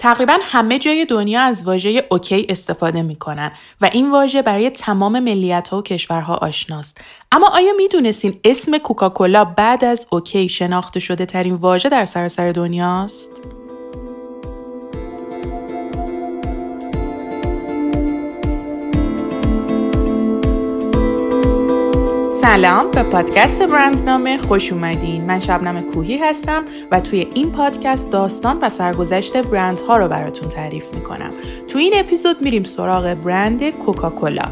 تقریبا همه جای دنیا از واژه اوکی استفاده می‌کنن و این واژه برای تمام ملیت ها و کشورها آشناست. اما آیا می‌دونستین اسم کوکاکولا بعد از اوکی شناخته شده ترین واژه در سراسر دنیاست؟ سلام به پادکست برندنامه خوش اومدین. من شبنم کوهی هستم و توی این پادکست داستان و سرگذشت برندها رو براتون تعریف می‌کنم. توی این اپیزود میریم سراغ برند کوکاکولا.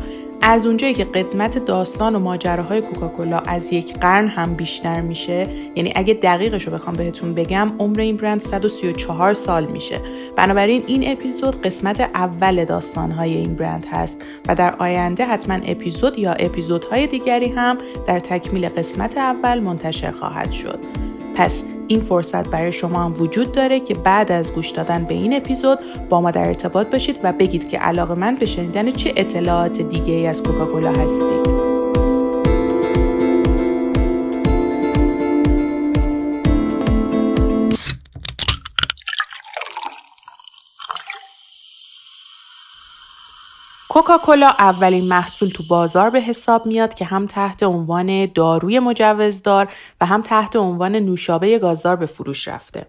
از اونجایی که قدمت داستان و ماجراهای کوکاکولا از یک قرن هم بیشتر میشه یعنی اگه دقیقش رو بخوام بهتون بگم عمر این برند 134 سال میشه. بنابراین این اپیزود قسمت اول داستانهای این برند هست و در آینده حتما اپیزود یا اپیزودهای دیگری هم در تکمیل قسمت اول منتشر خواهد شد. پس این فرصت برای شما هم وجود داره که بعد از گوش دادن به این اپیزود با ما در ارتباط باشید و بگید که علاقه من به شنیدن چه اطلاعات دیگه ای از کوکاکولا هستید. کوکاکولا اولین محصول تو بازار به حساب میاد که هم تحت عنوان داروی مجوزدار و هم تحت عنوان نوشابه گازدار به فروش رفته.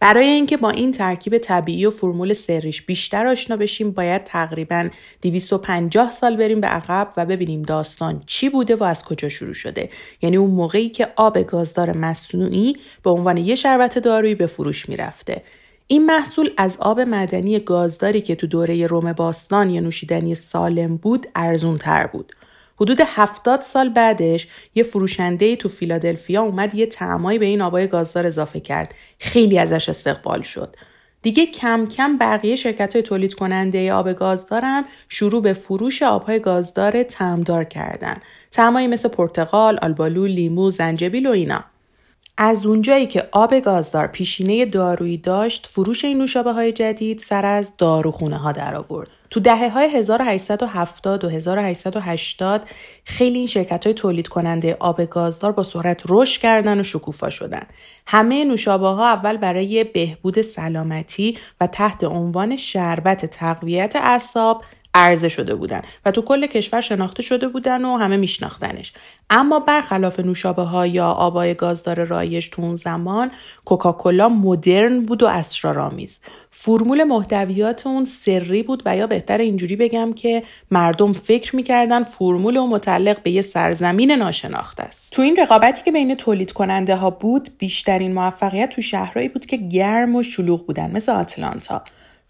برای اینکه با این ترکیب طبیعی و فرمول سریش بیشتر آشنا بشیم باید تقریبا 250 سال بریم به عقب و ببینیم داستان چی بوده و از کجا شروع شده یعنی اون موقعی که آب گازدار مصنوعی به عنوان یه شربت دارویی به فروش می‌رفته این محصول از آب معدنی گازداری که تو دوره روم باستان یا نوشیدنی سالم بود ارزون تر بود. حدود هفتاد سال بعدش یه فروشنده تو فیلادلفیا اومد یه تعمایی به این آبای گازدار اضافه کرد. خیلی ازش استقبال شد. دیگه کم کم بقیه شرکت های تولید کننده آب گازدار هم شروع به فروش آبهای گازدار تعمدار کردن. تعمایی مثل پرتقال، آلبالو، لیمو، زنجبیل و اینا. از اونجایی که آب گازدار پیشینه دارویی داشت فروش این نوشابه های جدید سر از داروخونه ها در آورد تو دهه های 1870 و 1880 خیلی این شرکت های تولید کننده آب گازدار با سرعت رشد کردن و شکوفا شدن. همه نوشابه ها اول برای بهبود سلامتی و تحت عنوان شربت تقویت اعصاب عرضه شده بودن و تو کل کشور شناخته شده بودن و همه میشناختنش. اما برخلاف نوشابه ها یا آبای گازدار رایج تو اون زمان کوکاکولا مدرن بود و اسرارآمیز. فرمول محتویات اون سری بود و یا بهتر اینجوری بگم که مردم فکر می‌کردن فرمول و متعلق به یه سرزمین ناشناخته است. تو این رقابتی که بین تولید کننده ها بود بیشترین موفقیت تو شهرهایی بود که گرم و شلوغ بودن مثل آتلانتا.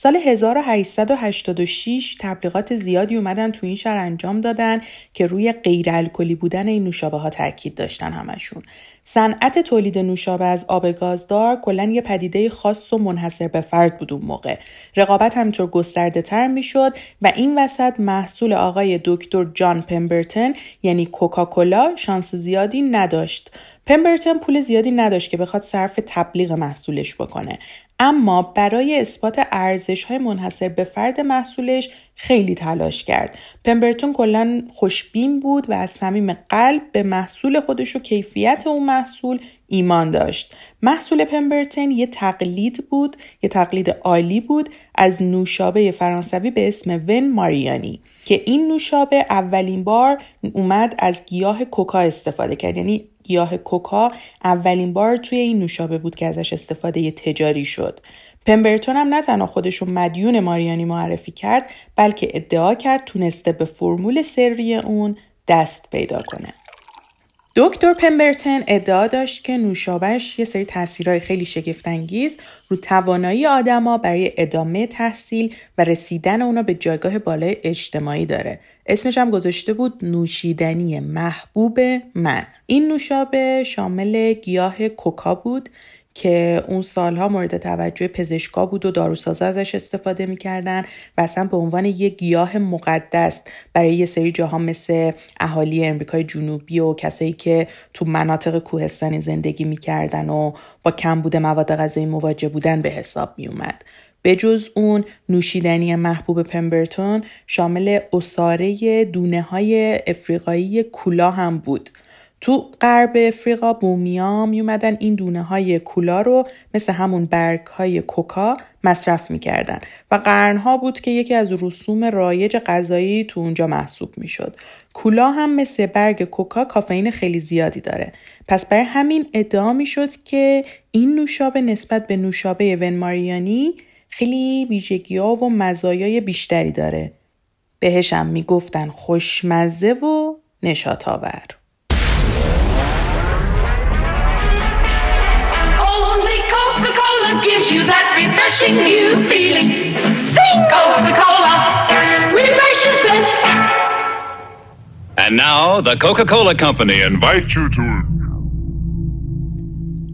سال 1886 تبلیغات زیادی اومدن تو این شهر انجام دادن که روی غیر الکلی بودن این نوشابه ها تاکید داشتن همشون. صنعت تولید نوشابه از آب گازدار کلا یه پدیده خاص و منحصر به فرد بود اون موقع. رقابت همینطور گسترده تر می‌شد و این وسط محصول آقای دکتر جان پمبرتن یعنی کوکاکولا شانس زیادی نداشت. پمبرتن پول زیادی نداشت که بخواد صرف تبلیغ محصولش بکنه اما برای اثبات ارزش های منحصر به فرد محصولش خیلی تلاش کرد. پمبرتون کلا خوشبین بود و از صمیم قلب به محصول خودش و کیفیت اون محصول ایمان داشت. محصول پمبرتن یه تقلید بود، یه تقلید عالی بود از نوشابه فرانسوی به اسم ون ماریانی که این نوشابه اولین بار اومد از گیاه کوکا استفاده کرد یعنی گیاه کوکا اولین بار توی این نوشابه بود که ازش استفاده تجاری شد. پمبرتون هم نه تنها خودش رو مدیون ماریانی معرفی کرد بلکه ادعا کرد تونسته به فرمول سری اون دست پیدا کنه. دکتر پمبرتن ادعا داشت که نوشابهش یه سری تاثیرهای خیلی شگفتانگیز رو توانایی آدما برای ادامه تحصیل و رسیدن اونا به جایگاه بالای اجتماعی داره. اسمش هم گذاشته بود نوشیدنی محبوب من. این نوشابه شامل گیاه کوکا بود که اون سالها مورد توجه پزشکا بود و داروسازا ازش استفاده می‌کردن و اصلا به عنوان یه گیاه مقدس برای یه سری جاها مثل اهالی امریکای جنوبی و کسایی که تو مناطق کوهستانی زندگی می‌کردن و با کم بوده مواد غذایی مواجه بودن به حساب میومد. به جز اون نوشیدنی محبوب پمبرتون شامل اصاره دونه های افریقایی کولا هم بود تو غرب افریقا بومیا میومدن این دونه های کولا رو مثل همون برگ های کوکا مصرف می‌کردن و قرنها بود که یکی از رسوم رایج غذایی تو اونجا محسوب می‌شد. کولا هم مثل برگ کوکا کافئین خیلی زیادی داره. پس برای همین ادعا می‌شد که این نوشابه نسبت به نوشابه ونماریانی خیلی ویژگی ها و مزایای بیشتری داره. بهشم می‌گفتن خوشمزه و نشات آور. And now the Coca-Cola Company invite you to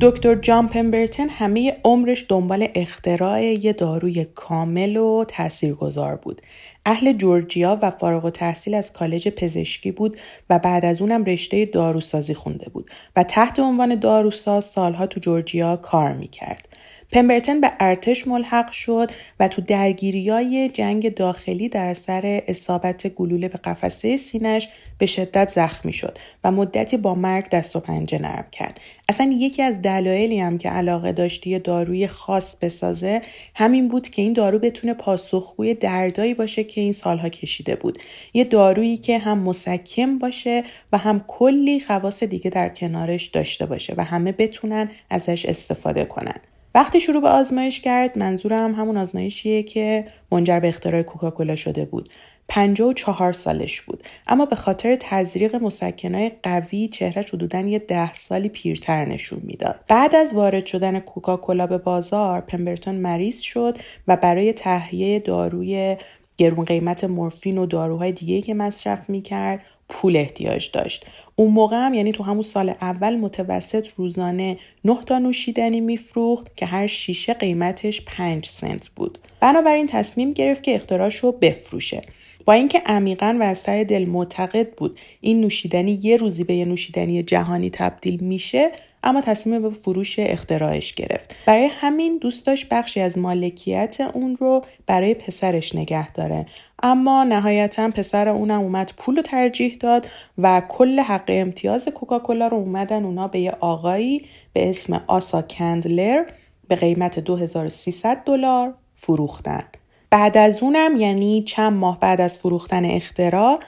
دکتر جان پمبرتن همه عمرش دنبال اختراع یه داروی کامل و تاثیرگذار بود. اهل جورجیا و فارغ و تحصیل از کالج پزشکی بود و بعد از اونم رشته داروسازی خونده بود و تحت عنوان داروساز سالها تو جورجیا کار می‌کرد. پمبرتن به ارتش ملحق شد و تو درگیری های جنگ داخلی در اثر اصابت گلوله به قفسه سینش به شدت زخمی شد و مدتی با مرگ دست و پنجه نرم کرد. اصلا یکی از دلایلی هم که علاقه داشتی داروی خاص بسازه همین بود که این دارو بتونه پاسخگوی دردایی باشه که این سالها کشیده بود. یه دارویی که هم مسکم باشه و هم کلی خواص دیگه در کنارش داشته باشه و همه بتونن ازش استفاده کنن. وقتی شروع به آزمایش کرد منظورم همون آزمایشیه که منجر به اختراع کوکاکولا شده بود. و چهار سالش بود. اما به خاطر تزریق مسکنای قوی چهرهش حدودا یه ده سالی پیرتر نشون می‌داد. بعد از وارد شدن کوکاکولا به بازار پمبرتون مریض شد و برای تهیه داروی گرون قیمت مورفین و داروهای دیگه که مصرف می‌کرد پول احتیاج داشت. اون موقع هم یعنی تو همون سال اول متوسط روزانه 9 تا نوشیدنی میفروخت که هر شیشه قیمتش 5 سنت بود. بنابراین تصمیم گرفت که اختراعش رو بفروشه. با اینکه عمیقا و از ته دل معتقد بود این نوشیدنی یه روزی به یه نوشیدنی جهانی تبدیل میشه اما تصمیم به فروش اختراعش گرفت برای همین دوست داشت بخشی از مالکیت اون رو برای پسرش نگه داره اما نهایتا پسر اونم اومد پول رو ترجیح داد و کل حق امتیاز کوکاکولا رو اومدن اونا به یه آقایی به اسم آسا کندلر به قیمت 2300 دلار فروختن بعد از اونم یعنی چند ماه بعد از فروختن اختراع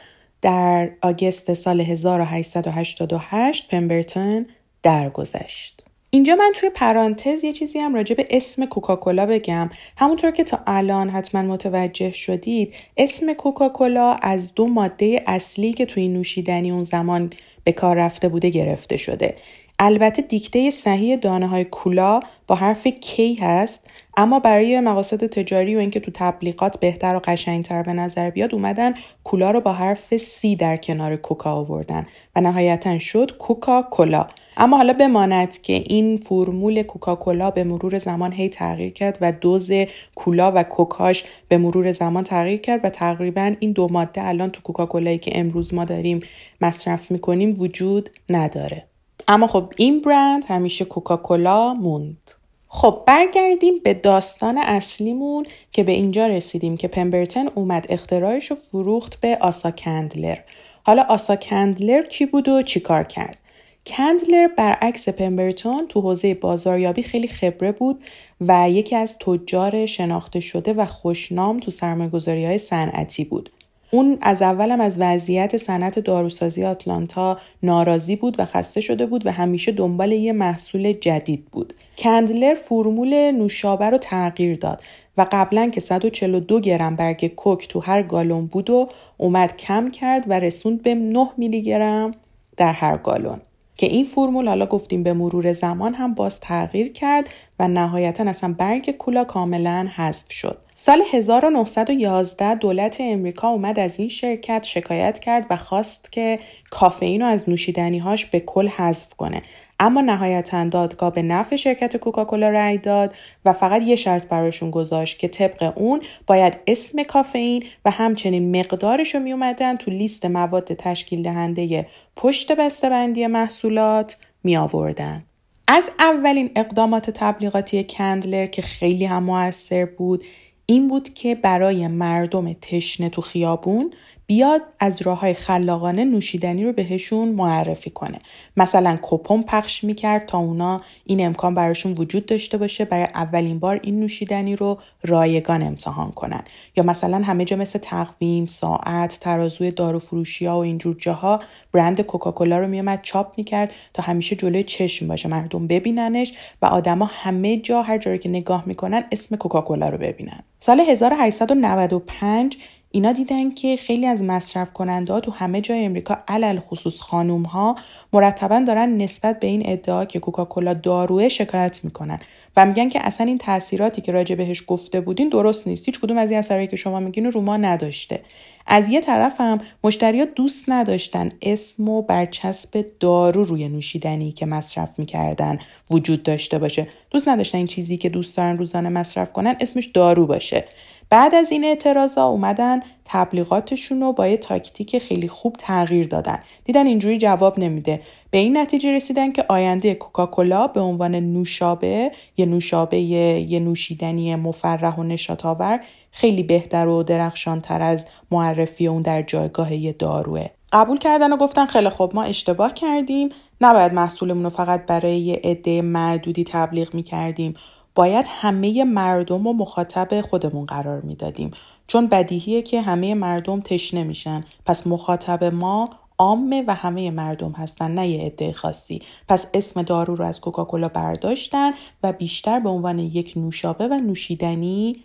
در آگست سال 1888 پمبرتون درگذشت. اینجا من توی پرانتز یه چیزی هم راجع به اسم کوکاکولا بگم. همونطور که تا الان حتما متوجه شدید اسم کوکاکولا از دو ماده اصلی که توی نوشیدنی اون زمان به کار رفته بوده گرفته شده. البته دیکته صحیح دانه های کولا با حرف کی هست اما برای مقاصد تجاری و اینکه تو تبلیغات بهتر و قشنگتر به نظر بیاد اومدن کولا رو با حرف سی در کنار کوکا آوردن و نهایتا شد کوکا کولا اما حالا بماند که این فرمول کوکاکولا به مرور زمان هی تغییر کرد و دوز کولا و کوکاش به مرور زمان تغییر کرد و تقریبا این دو ماده الان تو کوکاکولایی که امروز ما داریم مصرف می‌کنیم وجود نداره. اما خب این برند همیشه کوکاکولا موند. خب برگردیم به داستان اصلیمون که به اینجا رسیدیم که پمبرتن اومد اختراعش رو فروخت به آسا کندلر. حالا آسا کندلر کی بود و چیکار کرد؟ کندلر برعکس پمبرتون تو حوزه بازاریابی خیلی خبره بود و یکی از تجار شناخته شده و خوشنام تو سرمایه‌گذاری های صنعتی بود. اون از اولم از وضعیت صنعت داروسازی آتلانتا ناراضی بود و خسته شده بود و همیشه دنبال یه محصول جدید بود. کندلر فرمول نوشابه رو تغییر داد و قبلا که 142 گرم برگ کوک تو هر گالون بود و اومد کم کرد و رسوند به 9 میلی گرم در هر گالون. که این فرمول حالا گفتیم به مرور زمان هم باز تغییر کرد و نهایتا اصلا برگ کولا کاملا حذف شد. سال 1911 دولت امریکا اومد از این شرکت شکایت کرد و خواست که کافئین رو از نوشیدنیهاش به کل حذف کنه اما نهایتا دادگاه به نفع شرکت کوکاکولا رأی داد و فقط یه شرط براشون گذاشت که طبق اون باید اسم کافئین و همچنین مقدارش رو می اومدن تو لیست مواد تشکیل دهنده پشت بسته‌بندی محصولات می آوردن. از اولین اقدامات تبلیغاتی کندلر که خیلی هم موثر بود این بود که برای مردم تشنه تو خیابون بیاد از راه های خلاقانه نوشیدنی رو بهشون معرفی کنه. مثلا کپون پخش می‌کرد تا اونا این امکان براشون وجود داشته باشه برای اولین بار این نوشیدنی رو رایگان امتحان کنن. یا مثلا همه جا مثل تقویم ساعت ترازوی دارو فروشی ها و اینجور جاها برند کوکاکولا رو میومد چاپ می‌کرد تا همیشه جلوی چشم باشه. مردم ببیننش و آدما همه جا هر جایی که نگاه می‌کنن اسم کوکاکولا رو ببینن. سال 1895 اینا دیدن که خیلی از مصرف کننده ها تو همه جای امریکا علل خصوص خانوم ها مرتبا دارن نسبت به این ادعا که کوکاکولا داروه شکایت می‌کنن و میگن که اصلا این تاثیراتی که راجع بهش گفته بودین درست نیست. هیچ کدوم از این اثرایی که شما میگین رو ما نداشته. از یه طرف هم مشتریا دوست نداشتن اسم و برچسب دارو روی نوشیدنی که مصرف می‌کردن وجود داشته باشه. دوست نداشتن این چیزی که دوست دارن روزانه مصرف کنن اسمش دارو باشه. بعد از این اعتراضا اومدن تبلیغاتشون رو با یه تاکتیک خیلی خوب تغییر دادن. دیدن اینجوری جواب نمیده. به این نتیجه رسیدن که آینده کوکاکولا به عنوان نوشابه یه نوشابه یه نوشیدنی مفرح و نشاط آور خیلی بهتر و درخشانتر از معرفی اون در جایگاه یه داروه. قبول کردن و گفتن خیلی خوب ما اشتباه کردیم. نباید محصولمون رو فقط برای یه عده معدودی تبلیغ می‌کردیم. باید همه مردم و مخاطب خودمون قرار می‌دادیم. چون بدیهیه که همه مردم تشنه میشن. پس مخاطب ما عامه و همه مردم هستن نه یه عده خاصی. پس اسم دارو رو از کوکاکولا برداشتن و بیشتر به عنوان یک نوشابه و نوشیدنی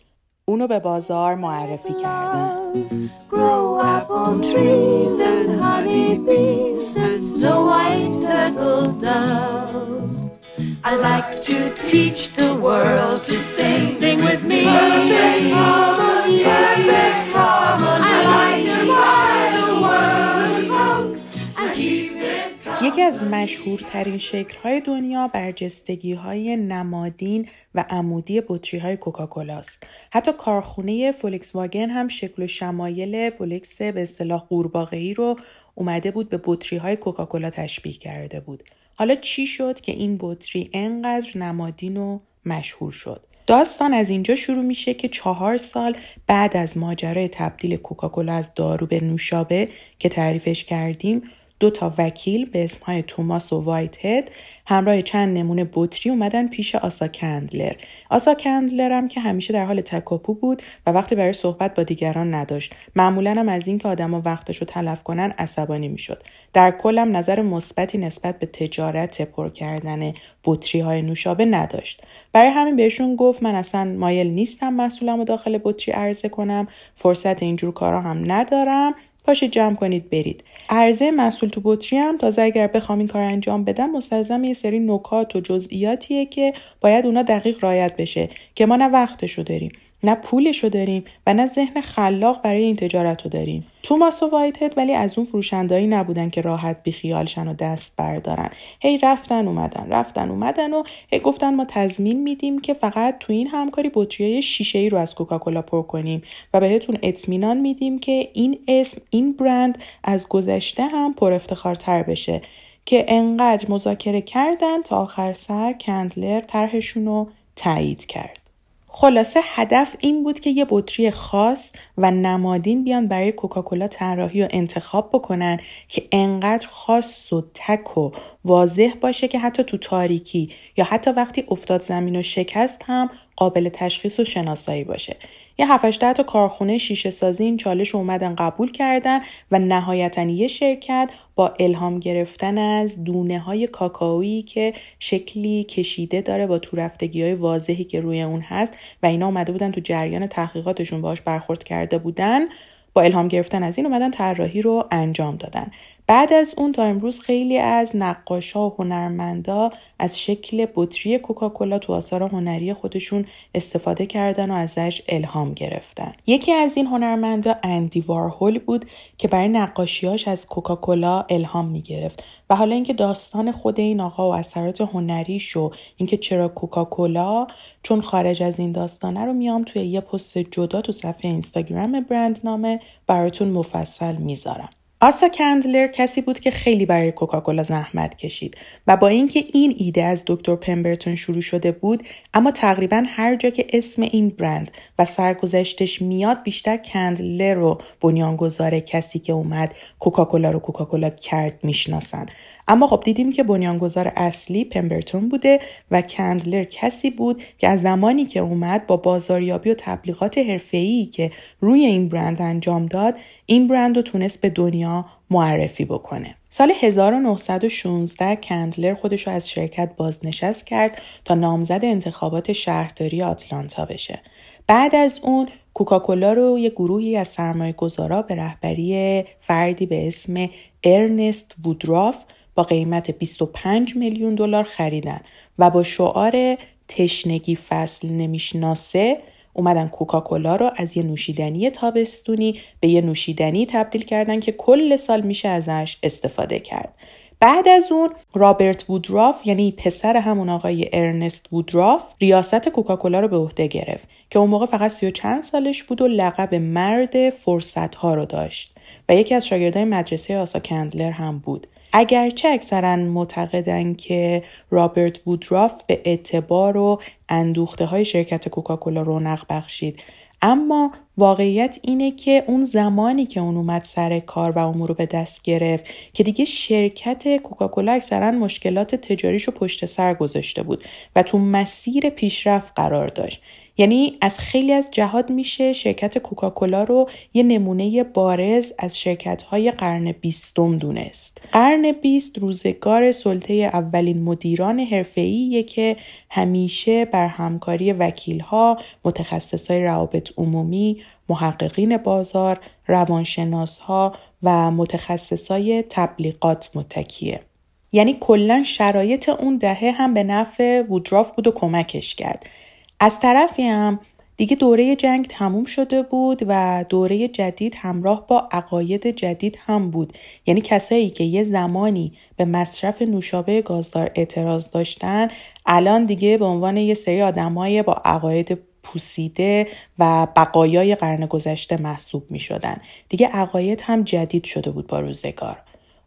اونو به بازار معرفی کردن. I like to teach the world to sing. Sing with me. Perfect harmony. Perfect harmony. I like to buy the world and keep it یکی از مشهورترین شکل‌های دنیا برجستگی های نمادین و عمودی بطری های کوکاکولاست. حتی کارخونه فولکس واگن هم شکل و شمایل فولکس به اصطلاح قورباغه‌ای رو اومده بود به بطری های کوکاکولا تشبیه کرده بود. حالا چی شد که این بطری انقدر نمادین و مشهور شد؟ داستان از اینجا شروع میشه که چهار سال بعد از ماجرای تبدیل کوکاکولا از دارو به نوشابه که تعریفش کردیم دو تا وکیل به اسمهای توماس و وایت هد همراه چند نمونه بطری اومدن پیش آسا کندلر. آسا کندلر هم که همیشه در حال تکاپو بود و وقتی برای صحبت با دیگران نداشت. معمولا هم از اینکه آدما وقتش رو تلف کنن عصبانی می‌شد. در کلم نظر مثبتی نسبت به تجارت پر کردن بطری های نوشابه نداشت. برای همین بهشون گفت من اصلا مایل نیستم محصولم رو داخل بطری عرضه کنم. فرصت اینجور کارا هم ندارم. پاشید جمع کنید برید. عرضه مسئول تو بطری هم تازه اگر بخوام این کار انجام بدم مستلزم یه سری نکات و جزئیاتیه که باید اونا دقیق رایت بشه که ما نه وقتشو داریم. نه پولشو داریم و نه ذهن خلاق برای این تجارت رو داریم. توماس و وایت ولی از اون فروشندهایی نبودن که راحت بیخیالشن و دست بردارن. هی رفتن اومدن رفتن اومدن و هی گفتن ما تضمین میدیم که فقط تو این همکاری بطری شیشه ای رو از کوکاکولا پر کنیم و بهتون اطمینان میدیم که این اسم این برند از گذشته هم پر افتخارتر بشه که انقدر مذاکره کردن تا آخر سر کندلر طرحشون رو تایید کرد. خلاصه هدف این بود که یه بطری خاص و نمادین بیان برای کوکاکولا طراحی و انتخاب بکنن که انقدر خاص و تک و واضح باشه که حتی تو تاریکی یا حتی وقتی افتاد زمین و شکست هم قابل تشخیص و شناسایی باشه. یه 7 تا کارخونه شیشه سازی این چالش اومدن قبول کردن و نهایتا یه شرکت با الهام گرفتن از دونه های کاکائویی که شکلی کشیده داره با تو رفتگی های واضحی که روی اون هست و اینا اومده بودن تو جریان تحقیقاتشون باش برخورد کرده بودن. با الهام گرفتن از این اومدن طراحی رو انجام دادن. بعد از اون تا امروز خیلی از نقاشا و هنرمندا از شکل بطری کوکاکولا تو آثار هنری خودشون استفاده کردن و ازش الهام گرفتن. یکی از این هنرمندا اندی وارهول بود که برای نقاشیاش از کوکاکولا الهام می‌گرفت. و حالا اینکه داستان خود این آقا و اثرات هنریش و اینکه چرا کوکاکولا چون خارج از این داستانه رو میام توی یه پست جدا تو صفحه اینستاگرام برند نامه براتون مفصل می‌ذارم. آسا کندلر کسی بود که خیلی برای کوکاکولا زحمت کشید و با اینکه این ایده از دکتر پمبرتون شروع شده بود اما تقریبا هر جا که اسم این برند و سرگذشتش میاد بیشتر کندلر رو بنیانگذار کسی که اومد کوکاکولا رو کوکاکولا کرد می‌شناسن. اما خب دیدیم که بنیانگذار اصلی پمبرتون بوده و کندلر کسی بود که از زمانی که اومد با بازاریابی و تبلیغات حرفه‌ای که روی این برند انجام داد این برند رو تونست به دنیا معرفی بکنه. سال 1916 کندلر خودش رو از شرکت بازنشست کرد تا نامزد انتخابات شهرداری آتلانتا بشه. بعد از اون کوکاکولا رو یه گروهی از سرمایه گذارا به رهبری فردی به اسم ارنست بودراف با قیمت 25 میلیون دلار خریدن و با شعار تشنگی فصل نمی‌شناسه اومدن کوکاکولا رو از یه نوشیدنی تابستونی به یه نوشیدنی تبدیل کردن که کل سال میشه ازش استفاده کرد. بعد از اون رابرت وودراف یعنی پسر همون آقای ارنست وودراف ریاست کوکاکولا رو به عهده گرفت که اون موقع فقط سی و چند سالش بود و لقب مرد فرصت ها رو داشت و یکی از شاگردای مدرسه آسا کندلر هم بود اگرچه اکثرا معتقدن که رابرت وودراف به اعتبار و اندوخته های شرکت کوکاکولا رونق بخشید. اما واقعیت اینه که اون زمانی که اون اومد سر کار و امور رو به دست گرفت که دیگه شرکت کوکاکولا اکثرا مشکلات تجاریشو پشت سر گذاشته بود و تو مسیر پیشرفت قرار داشت. یعنی از خیلی از جهات میشه شرکت کوکاکولا رو یه نمونه بارز از شرکت های قرن بیستم دونست. قرن بیست روزگار سلطه اولین مدیران حرفه‌ایه که همیشه بر همکاری وکیل ها، متخصص های روابط عمومی، محققین بازار، روانشناس ها و متخصصای تبلیغات متکیه. یعنی کلا شرایط اون دهه هم به نفع وودراف بود و کمکش کرد. از طرفی هم دیگه دوره جنگ تموم شده بود و دوره جدید همراه با عقاید جدید هم بود یعنی کسایی که یه زمانی به مصرف نوشابه گازدار اعتراض داشتن الان دیگه به عنوان یه سری آدمای با عقاید پوسیده و بقایای قرن گذشته محسوب می شدن. دیگه عقاید هم جدید شده بود با روزگار.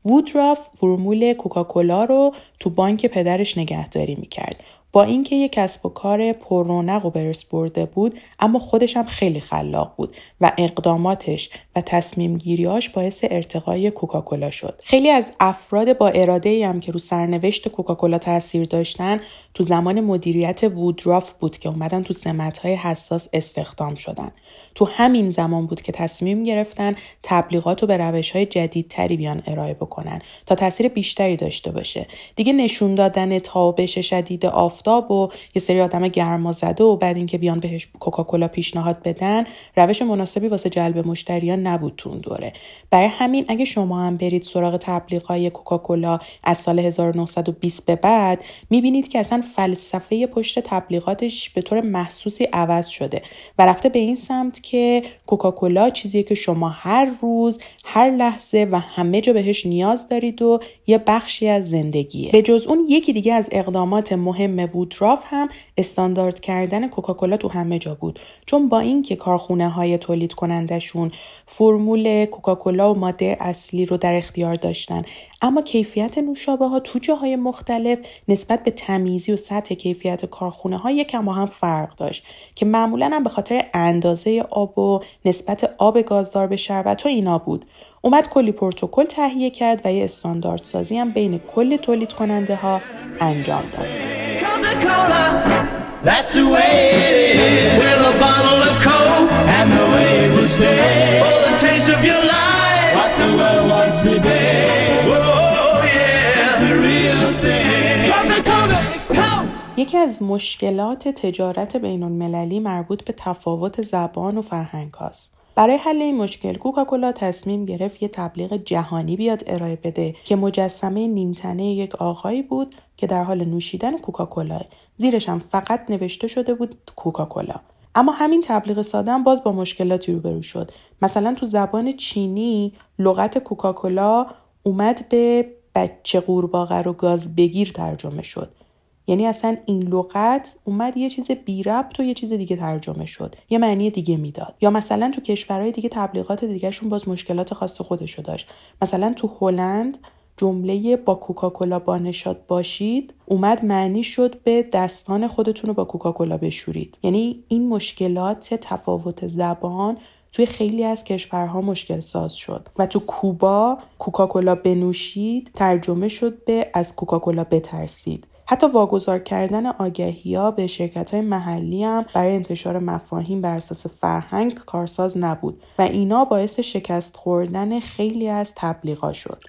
وودراف فرمول کوکاکولا رو تو بانک پدرش نگهداری می‌کرد. با اینکه یک کسب و کار پررونق و برس برده بود اما خودش هم خیلی خلاق بود و اقداماتش تصمیم گیریاش باعث ارتقای کوکاکولا شد. خیلی از افراد با اراده ای هم که رو سرنوشت کوکاکولا تاثیر داشتن تو زمان مدیریت وودراف بود که اومدن تو سمت‌های حساس استخدام شدن. تو همین زمان بود که تصمیم گرفتن تبلیغات رو به روش های جدیدتری بیان ارائه بکنن تا تاثیر بیشتری داشته باشه. دیگه نشون دادن تابش شدید آفتاب و یه سری آدم گرما زده و بعد اینکه بیان بهش کوکاکولا پیشنهاد بدن روش مناسبی واسه جلب مشتریان نبود تو اون دوره. برای همین اگه شما هم برید سراغ تبلیغای کوکاکولا از سال 1920 به بعد می‌بینید که اصلا فلسفه پشت تبلیغاتش به طور محسوسی عوض شده و رفته به این سمت که کوکاکولا چیزیه که شما هر روز هر لحظه و همه جا بهش نیاز دارید و یه بخشی از زندگیه. به جز اون یکی دیگه از اقدامات مهم وودراف هم استاندارد کردن کوکاکولا تو همه جا بود. چون با اینکه کارخونه های تولید کنندشون فرمول کوکاکولا و ماده اصلی رو در اختیار داشتن. اما کیفیت نوشابه ها تو جاهای مختلف نسبت به تمیزی و سطح کیفیت کارخونه ها یکم هم فرق داشت که معمولا هم به خاطر اندازه آب و نسبت آب گازدار به شربت و اینا بود. اومد کلی پروتکل تهیه کرد و یه استاندارد سازی هم بین کل تولید کننده ها انجام داد یکی از مشکلات تجارت بین المللی مربوط به تفاوت زبان و فرهنگ هاست. برای حل این مشکل کوکاکولا تصمیم گرفت یه تبلیغ جهانی بیاد ارائه بده که مجسمه نیمتنه یک آقایی بود که در حال نوشیدن کوکاکولا. زیرش هم فقط نوشته شده بود کوکاکولا. اما همین تبلیغ ساده باز با مشکلاتی روبرو شد. مثلا تو زبان چینی لغت کوکاکولا اومد به بچه قورباغه رو گاز بگیر ترجمه شد. یعنی اصلا این لغت اومد یه چیز بی ربط و یه چیز دیگه ترجمه شد. یه معنی دیگه می‌داد. یا مثلا تو کشورهای دیگه تبلیغات دیگهشون باز مشکلات خاص خودشو داشت. مثلا تو هلند جمله با کوکاکولا بانشاد باشید اومد معنی شد به دستان خودتون رو با کوکاکولا بشورید. یعنی این مشکلات تفاوت زبان توی خیلی از کشورها مشکل ساز شد. و تو کوبا کوکاکولا بنوشید ترجمه شد به از کوکاکولا بترسید. حتی واگذار کردن آگهی ها به شرکت های محلی هم برای انتشار مفاهیم بر اساس فرهنگ کارساز نبود و اینا باعث شکست خوردن خیلی از تبلیغا شد.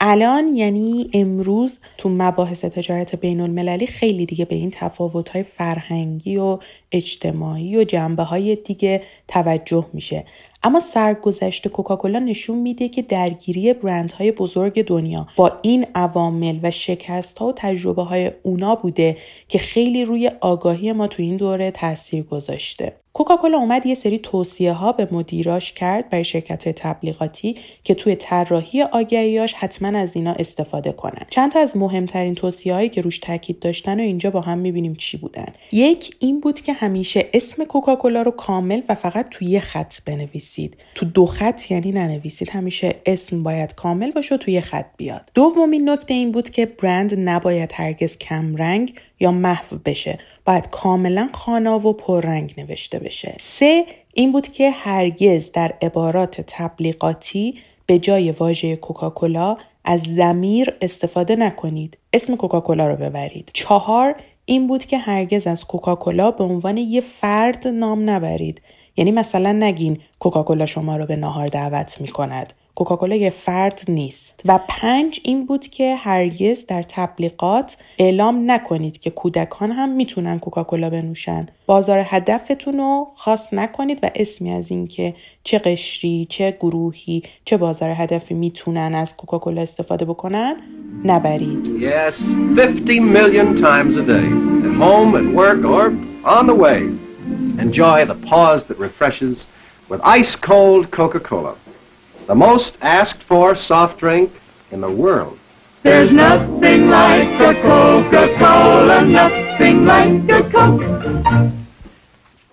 الان یعنی امروز تو مباحث تجارت بین المللی خیلی دیگه به این تفاوت های فرهنگی و اجتماعی و جنبه های دیگه توجه میشه. اما سرگذشت کوکاکولا نشون میده که درگیری برندهای بزرگ دنیا با این عوامل و شکست ها و تجربه های اونا بوده که خیلی روی آگاهی ما تو این دوره تاثیر گذاشته. کوکاکولا اومد یه سری توصیه ها به مدیراش کرد برای شرکت های تبلیغاتی که توی طراحی آگهیاش حتما از اینا استفاده کنن. چند تا از مهمترین توصیه هایی که روش تاکید داشتن و اینجا با هم می‌بینیم چی بودن. یک این بود که همیشه اسم کوکاکولا رو کامل و فقط توی یه خط بنویسید. تو دو خط یعنی ننویسید. همیشه اسم باید کامل باشه و توی خط بیاد. دومین نکته این بود که برند نباید هرگز کمرنگ یا محو بشه. باید کاملا خانا و پررنگ نوشته بشه. سه این بود که هرگز در عبارات تبلیغاتی به جای واژه کوکاکولا از زمیر استفاده نکنید. اسم کوکاکولا رو ببرید. چهار این بود که هرگز از کوکاکولا به عنوان یه فرد نام نبرید. یعنی مثلا نگین کوکاکولا شما رو به ناهار دعوت می کند کوکاکولا یه فرد نیست. و پنج این بود که هرگز در تبلیغات اعلام نکنید که کودکان هم می‌تونن کوکاکولا بنوشن. بازار هدفتون رو خاص نکنید و اسمی از اینکه چه قشری چه گروهی چه بازار هدفی می‌تونن از کوکاکولا استفاده بکنن نبرید. Yes, 50 million times a day. At home at work or on the way. Enjoy the pause that refreshes with ice cold Coca-Cola. The most asked for soft drink in the world. There's nothing like a Coca-Cola, nothing like a Coke.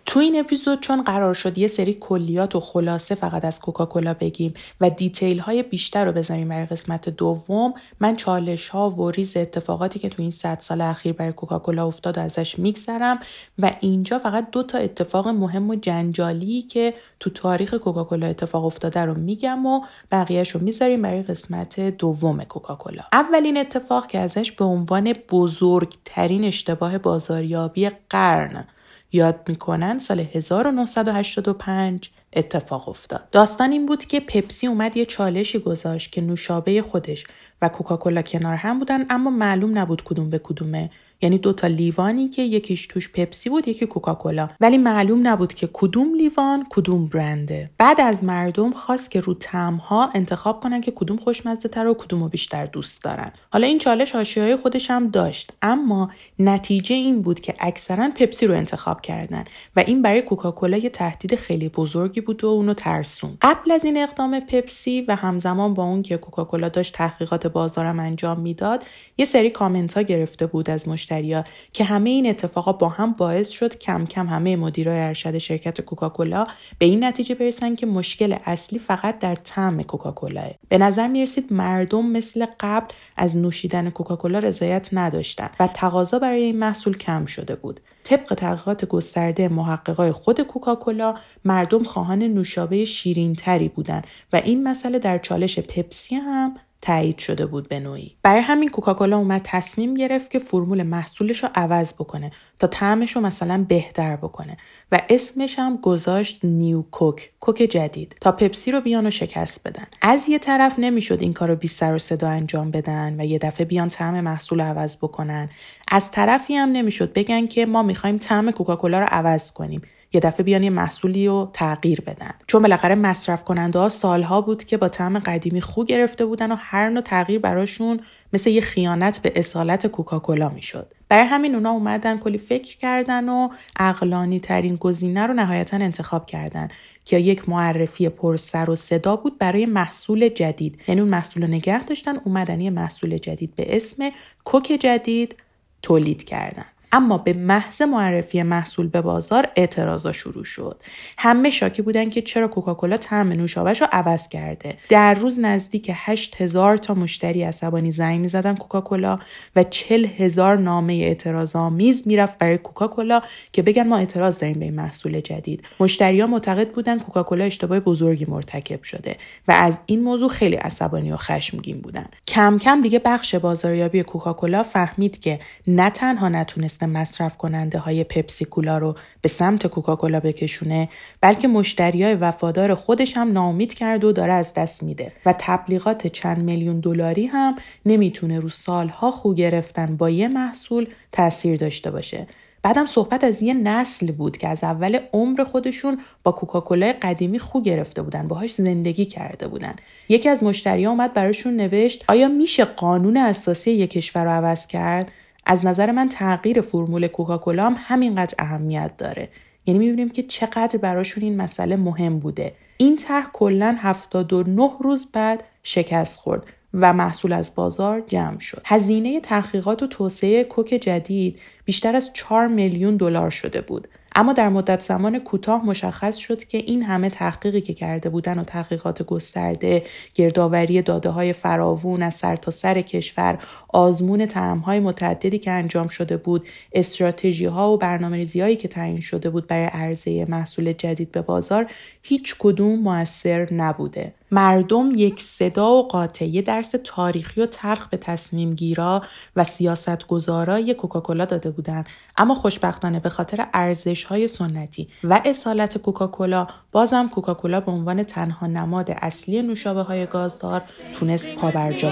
تو این اپیزود چون قرار شد یه سری کلیات و خلاصه فقط از کوکاکولا بگیم و دیتیل های بیشتر رو بزنیم برای قسمت دوم من چالش ها و ریز اتفاقاتی که تو این صد سال اخیر برای کوکاکولا افتاد و ازش میگذرم و اینجا فقط دو تا اتفاق مهم و جنجالی که تو تاریخ کوکاکولا اتفاق افتاده رو میگم و بقیهش رو می‌ذاریم برای قسمت دوم کوکاکولا. اولین اتفاق که ازش به عنوان بزرگترین اشتباه بازاریابی قرن یاد می‌کنن سال 1985 اتفاق افتاد. داستان این بود که پپسی اومد یه چالشی گذاشت که نوشابه خودش و کوکاکولا کنار هم بودن اما معلوم نبود کدوم به کدومه یعنی دو تا لیوانی که یکیش توش پپسی بود یکی کوکاکولا. ولی معلوم نبود که کدوم لیوان کدوم برنده. بعد از مردم خواست که رو تمها انتخاب کنن که کدوم خوشمزه تر و کدوم رو بیشتر دوست دارن. حالا این چالش حاشیه‌های خودش هم داشت. اما نتیجه این بود که اکثرا پپسی رو انتخاب کردن و این برای کوکاکولا یه تهدید خیلی بزرگی بود و اونو ترسون قبل از این اقدام پپسی و همزمان با اون که کوکاکولا داشت تحقیقات بازارم انجام می‌داد یه سری کامنت ها گرفته بود از مشتریا که همه این اتفاقا با هم باعث شد کم کم همه مدیرای ارشد شرکت کوکاکولا به این نتیجه برسن که مشکل اصلی فقط در طعم کوکاکولا. به نظر می‌رسید مردم مثل قبل از نوشیدن کوکاکولا رضایت نداشتن و تقاضا برای این محصول کم شده بود. طبق تحقیقات گسترده محققای خود کوکاکولا مردم خواهان نوشابه شیرین تری بودن و این مسئله در چالش پپسی هم تایید شده بود به نوعی. برای همین کوکاکولا اومد تصمیم گرفت که فرمول محصولش رو عوض بکنه تا طعمش رو مثلا بهتر بکنه و اسمش هم گذاشت نیو کوک کوک جدید. تا پپسی رو بیان و شکست بدن. از یه طرف نمی‌شد این کار رو بی سر و صدا انجام بدن و یه دفعه بیان طعم محصول رو عوض بکنن. از طرفی هم نمی‌شد بگن که ما می‌خوایم طعم کوکاکولا رو عوض کنیم. یه دفعه بیان یه محصولی رو تغییر بدن. چون بالاخره مصرف کننده ها سالها بود که با طعم قدیمی خو گرفته بودن و هر نوع تغییر براشون مثل یه خیانت به اصالت کوکاکولا می‌شد. برای همین اونا اومدن کلی فکر کردن و اقلانی ترین گزینه رو نهایتا انتخاب کردن که یک معرفی پر سر و صدا بود برای محصول جدید. یعنی اون محصول رو نگه داشتن اومدن یه محصول جدید به اسم کوک جدید تولید کردن. اما به محض معرفی محصول به بازار اعتراضا شروع شد. همه شاکی بودن که چرا کوکاکولا طعم نوشابهش رو عوض کرده. در روز نزدیک 8000 تا مشتری عصبانی زنگ می‌زدن کوکاکولا و 40 هزار نامه اعتراض آمیز می‌رفت برای کوکاکولا که بگن ما اعتراض داریم به این محصول جدید. مشتریا معتقد بودن کوکاکولا اشتباه بزرگی مرتکب شده و از این موضوع خیلی عصبانی و خشمگین بودن. کم کم دیگه بخش بازاریابی کوکاکولا فهمید که نه تنها نتونست مصرف کننده های پپسی کولا رو به سمت کوکاکولا بکشونه بلکه مشتری های وفادار خودش هم ناامید کرد و داره از دست میده. و تبلیغات چند میلیون دلاری هم نمی‌تونه رو سالها خو گرفتن با یه محصول تاثیر داشته باشه. بعدم صحبت از یه نسل بود که از اول عمر خودشون با کوکاکولا قدیمی خو گرفته بودن باهاش زندگی کرده بودن. یکی از مشتری اومد براشون نوشت آیا میشه قانون اساسی یک کشور رو عوض کرد؟ از نظر من تغییر فرمول کوکاکولا هم همینقدر اهمیت داره یعنی می‌بینیم که چقدر براشون این مسئله مهم بوده این طرح کلا 79 روز بعد شکست خورد و محصول از بازار جمع شد. هزینه تحقیقات و توسعه کوک جدید بیشتر از 4 میلیون دلار شده بود. اما در مدت زمان کوتاه مشخص شد که این همه تحقیقی که کرده بودن و تحقیقات گسترده گردآوری داده های فراوون از سر تا سر کشور آزمون تعم های متعددی که انجام شده بود استراتژی ها و برنامه هایی که تعیین شده بود برای عرضه محصول جدید به بازار هیچ کدوم موثر نبوده. مردم یک صدا و قاطع یه درس تاریخی و تلخ به تصمیم گیرا و سیاست گذارای کوکاکولا داده بودند اما خوشبختانه به خاطر ارزش های سنتی و اصالت کوکاکولا بازم کوکاکولا به عنوان تنها نماد اصلی نوشابه های گازدار تونست پابرجا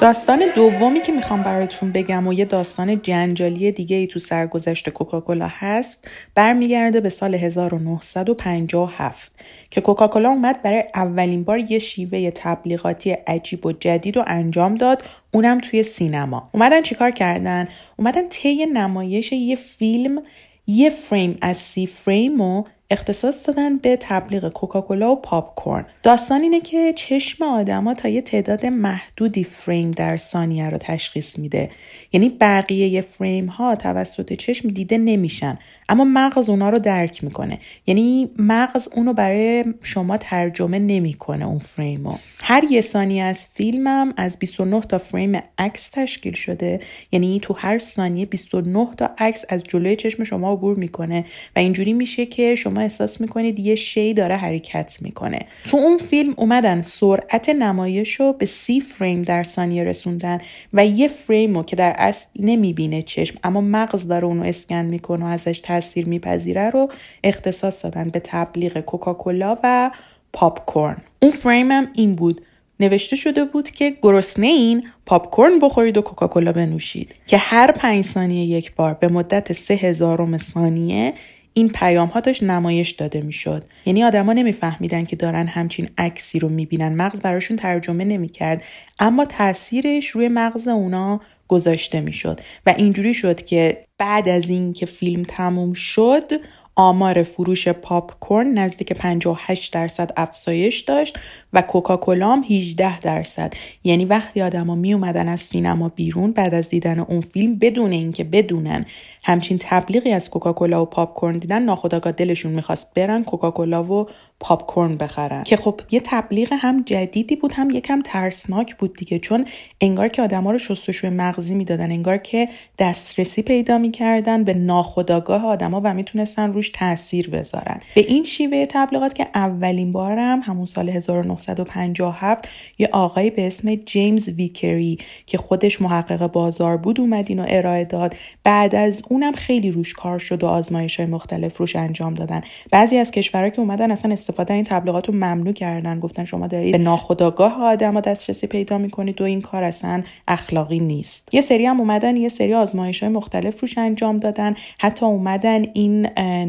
داستان دومی که می‌خوام براتون بگم و یه داستان جنجالی دیگه ای تو سرگذشت کوکاکولا هست برمیگرده به سال 1957 که کوکاکولا اومد برای اولین بار یه شیوه تبلیغاتی عجیب و جدید رو انجام داد اونم توی سینما. اومدن چیکار کردن؟ اومدن طی نمایش یه فیلم یه فریم از سی فریم و اختصاص دادن به تبلیغ کوکاکولا و پاپ کورن داستان اینه که چشم آدما تا یه تعداد محدودی فریم در ثانیه رو تشخیص میده. یعنی بقیه فریم ها توسط چشم دیده نمیشن. اما مغز اونا رو درک می‌کنه. یعنی مغز اونو برای شما ترجمه نمی‌کنه اون فریمو هر یه ثانیه از فیلمم از 29 تا فریم عکس تشکیل شده. یعنی تو هر ثانیه 29 تا عکس از جلوی چشم شما عبور می‌کنه و اینجوری میشه که شما احساس می‌کنید یه شی داره حرکت می‌کنه. تو اون فیلم اومدن سرعت نمایش رو به سی فریم در ثانیه رسوندن و یه فریم که در اصل نمی‌بینه چشم اما مغز داره اونو اسکن می‌کنه و ازش تاثیر میپذیره رو اختصاص دادن به تبلیغ کوکاکولا و پاپ کورن اون فریم هم این بود. نوشته شده بود که گرسنه این پاپ کورن بخورید و کوکاکولا بنوشید. که هر پنج ثانیه یک بار به مدت سه هزارم ثانیه این پیام ها نمایش داده می‌شد. یعنی آدما نمیفهمیدن که دارن همچین عکسی رو می‌بینن. مغز براشون ترجمه نمی‌کرد. اما تاثیرش روی مغز اونا گذاشته می‌شد. و اینجوری شد که بعد از اینکه فیلم تموم شد آمار فروش پاپ کورن نزدیک 58 درصد افزایش داشت. و کوکاکولا هم 18 درصد. یعنی وقتی آدما می اومدن از سینما بیرون بعد از دیدن اون فیلم بدون اینکه بدونن همچین تبلیغی از کوکاکولا و پاپ کورن دیدن ناخداگاه دلشون می‌خواست برن کوکاکولا و پاپ کورن بخرن. که خب یه تبلیغ هم جدیدی بود هم یکم ترسناک بود دیگه چون انگار که آدما رو شستشوی مغزی می‌دادن انگار که دسترسی پیدا می‌کردن به ناخداگاه آدما و می‌تونستن روش تاثیر بذارن. به این شیوه تبلیغات که اولین بارم همون سال 1900 1957 یه آقایی به اسم جیمز ویکری که خودش محقق بازار بود اومد اینو ارائه داد. بعد از اونم خیلی روش کار شد و آزمایش های مختلف روش انجام دادن. بعضی از کشورها که اومدن اصلا استفاده این تبلیغات رو ممنوع کردن. گفتن شما دارید به ناخودآگاه آدم دسترسی پیدا می‌کنید و این کار اصلا اخلاقی نیست. یه سری هم اومدن یه سری آزمایش های مختلف روش انجام دادن. حتی اومدن این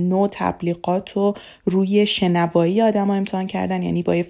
نوع تبلیغات رو روی شنوایی آدم ها امتحان کردن یعنی با یه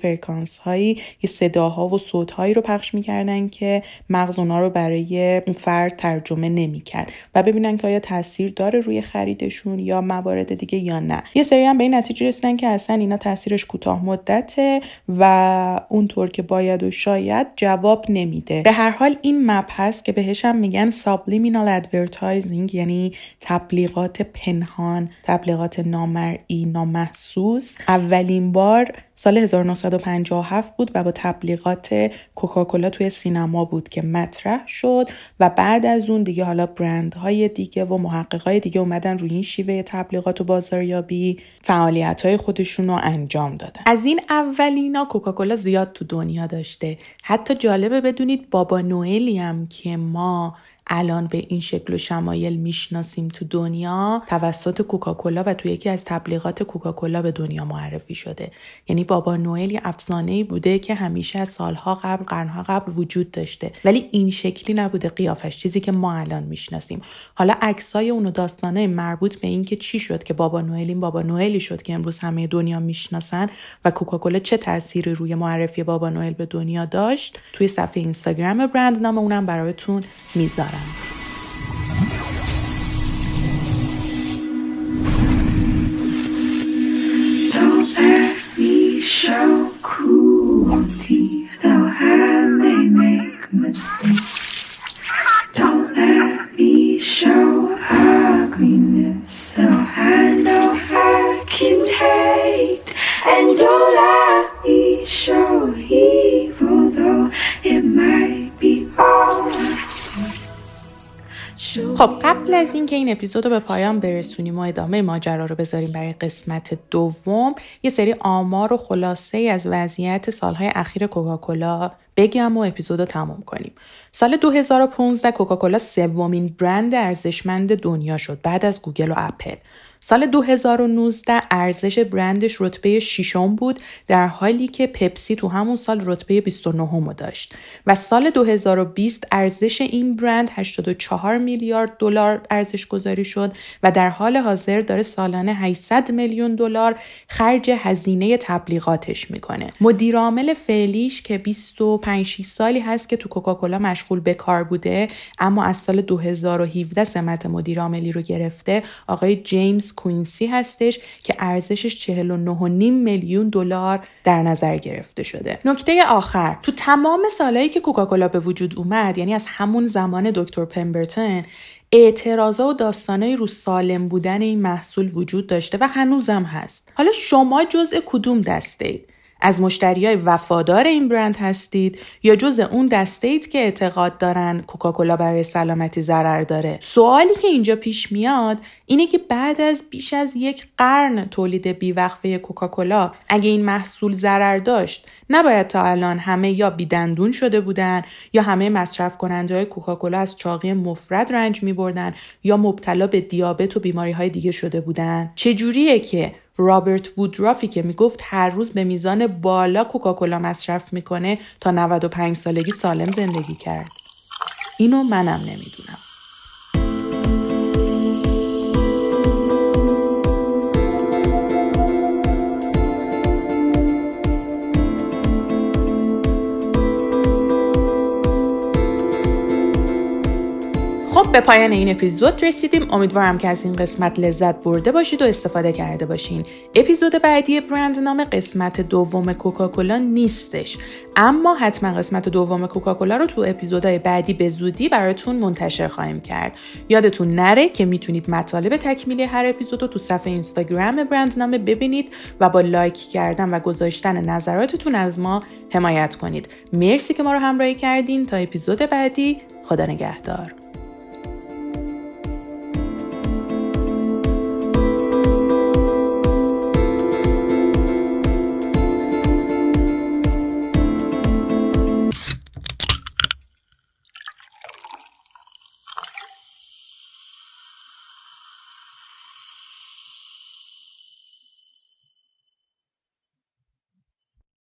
فرکانس هایی یه صداها و صوت هایی رو پخش می‌کردن که مغز اونا رو برای اون فرد ترجمه نمی‌کرد و ببینن که آیا تاثیر داره روی خریدشون یا موارد دیگه یا نه. یه سری هم به این نتیجه رسیدن که اصلا اینا تاثیرش کوتاه مدته و اونطور که باید و شاید جواب نمیده. به هر حال این هست که بهش هم میگن subliminal advertising یعنی تبلیغات پنهان تبلیغات نامرئی نامحسوس. اولین بار سال 1957 بود و با تبلیغات کوکاکولا توی سینما بود که مطرح شد و بعد از اون دیگه حالا برندهای دیگه و محققای دیگه اومدن روی این شیوه تبلیغات و بازاریابی فعالیت های خودشون رو انجام دادن. از این اولینا کوکاکولا زیاد تو دنیا داشته. حتی جالبه بدونید بابا نوئلی هم که ما الان به این شکل و شمایل می‌شناسیم تو دنیا توسط کوکاکولا و تو یکی از تبلیغات کوکاکولا به دنیا معرفی شده. یعنی بابا نوئل یه افسانه بوده که همیشه از سالها قبل قرنها قبل وجود داشته. ولی این شکلی نبوده قیافش چیزی که ما الان می‌شناسیم. حالا عکسای اون و داستانه مربوط به اینکه چی شد که بابا نوئل این بابا نوئلی شد که امروز همه دنیا می‌شناسن و کوکاکولا چه تأثیری روی معرفی بابا نوئل به دنیا داشت توی صفحه اینستاگرام برند نام اونم برایتون می‌ذارم. Don't let me show cruelty. قبل از اینکه این اپیزود رو به پایان برسونیم و ادامه ماجرا رو بذاریم برای قسمت دوم یه سری آمار و خلاصه از وضعیت سالهای اخیر کوکاکولا بگم و اپیزود رو تموم کنیم. سال 2015 کوکاکولا سومین برند ارزشمند دنیا شد بعد از گوگل و اپل. سال 2019 ارزش برندش رتبه ششم بود در حالی که پپسی تو همون سال رتبه 29 داشت. و سال 2020 ارزش این برند 84 میلیارد دلار ارزش گذاری شد و در حال حاضر داره سالانه 800 میلیون دلار خرج هزینه تبلیغاتش می‌کنه. مدیر عامل فعلیش که 25 سالی هست که تو کوکاکولا مشغول به کار بوده اما از سال 2017 سمت مدیر عاملی رو گرفته آقای جیمز کوینسی هستش که ارزشش 49.5 میلیون دلار در نظر گرفته شده. نکته آخر تو تمام سالهایی که کوکاکولا به وجود اومد یعنی از همون زمان دکتر پمبرتون اعتراضا و داستانایی رو سالم بودن این محصول وجود داشته و هنوزم هست. حالا شما جزء کدوم دسته اید از مشتری های وفادار این برند هستید یا جز اون دسته اید که اعتقاد دارن کوکاکولا برای سلامتی ضرر داره؟ سوالی که اینجا پیش میاد اینه که بعد از بیش از یک قرن تولید بیوقفه کوکاکولا اگه این محصول ضرر داشت نباید تا الان همه یا بیدندون شده بودن یا همه مصرف کننده های کوکاکولا از چاقی مفرد رنج می بردن یا مبتلا به دیابت و بیماری های دیگه شده بودن؟ چجوریه که رابرت وودرافی که می‌گفت هر روز به میزان بالا کوکاکولا مصرف می‌کنه تا 95 سالگی سالم زندگی کرد. اینو منم نمی‌دونم. به پایان این اپیزود رسیدیم. امیدوارم که از این قسمت لذت برده باشید و استفاده کرده باشین. اپیزود بعدی برند نام قسمت دوم کوکاکولا نیستش. اما حتما قسمت دوم کوکاکولا رو تو اپیزودهای بعدی به زودی براتون منتشر خواهیم کرد. یادتون نره که می‌تونید مطالب تکمیلی هر اپیزود رو تو صفحه اینستاگرام برند نامه ببینید و با لایک کردن و گذاشتن نظراتتون از ما حمایت کنید. مرسی که ما رو همراهی کردین. تا اپیزود بعدی خدا نگهدار.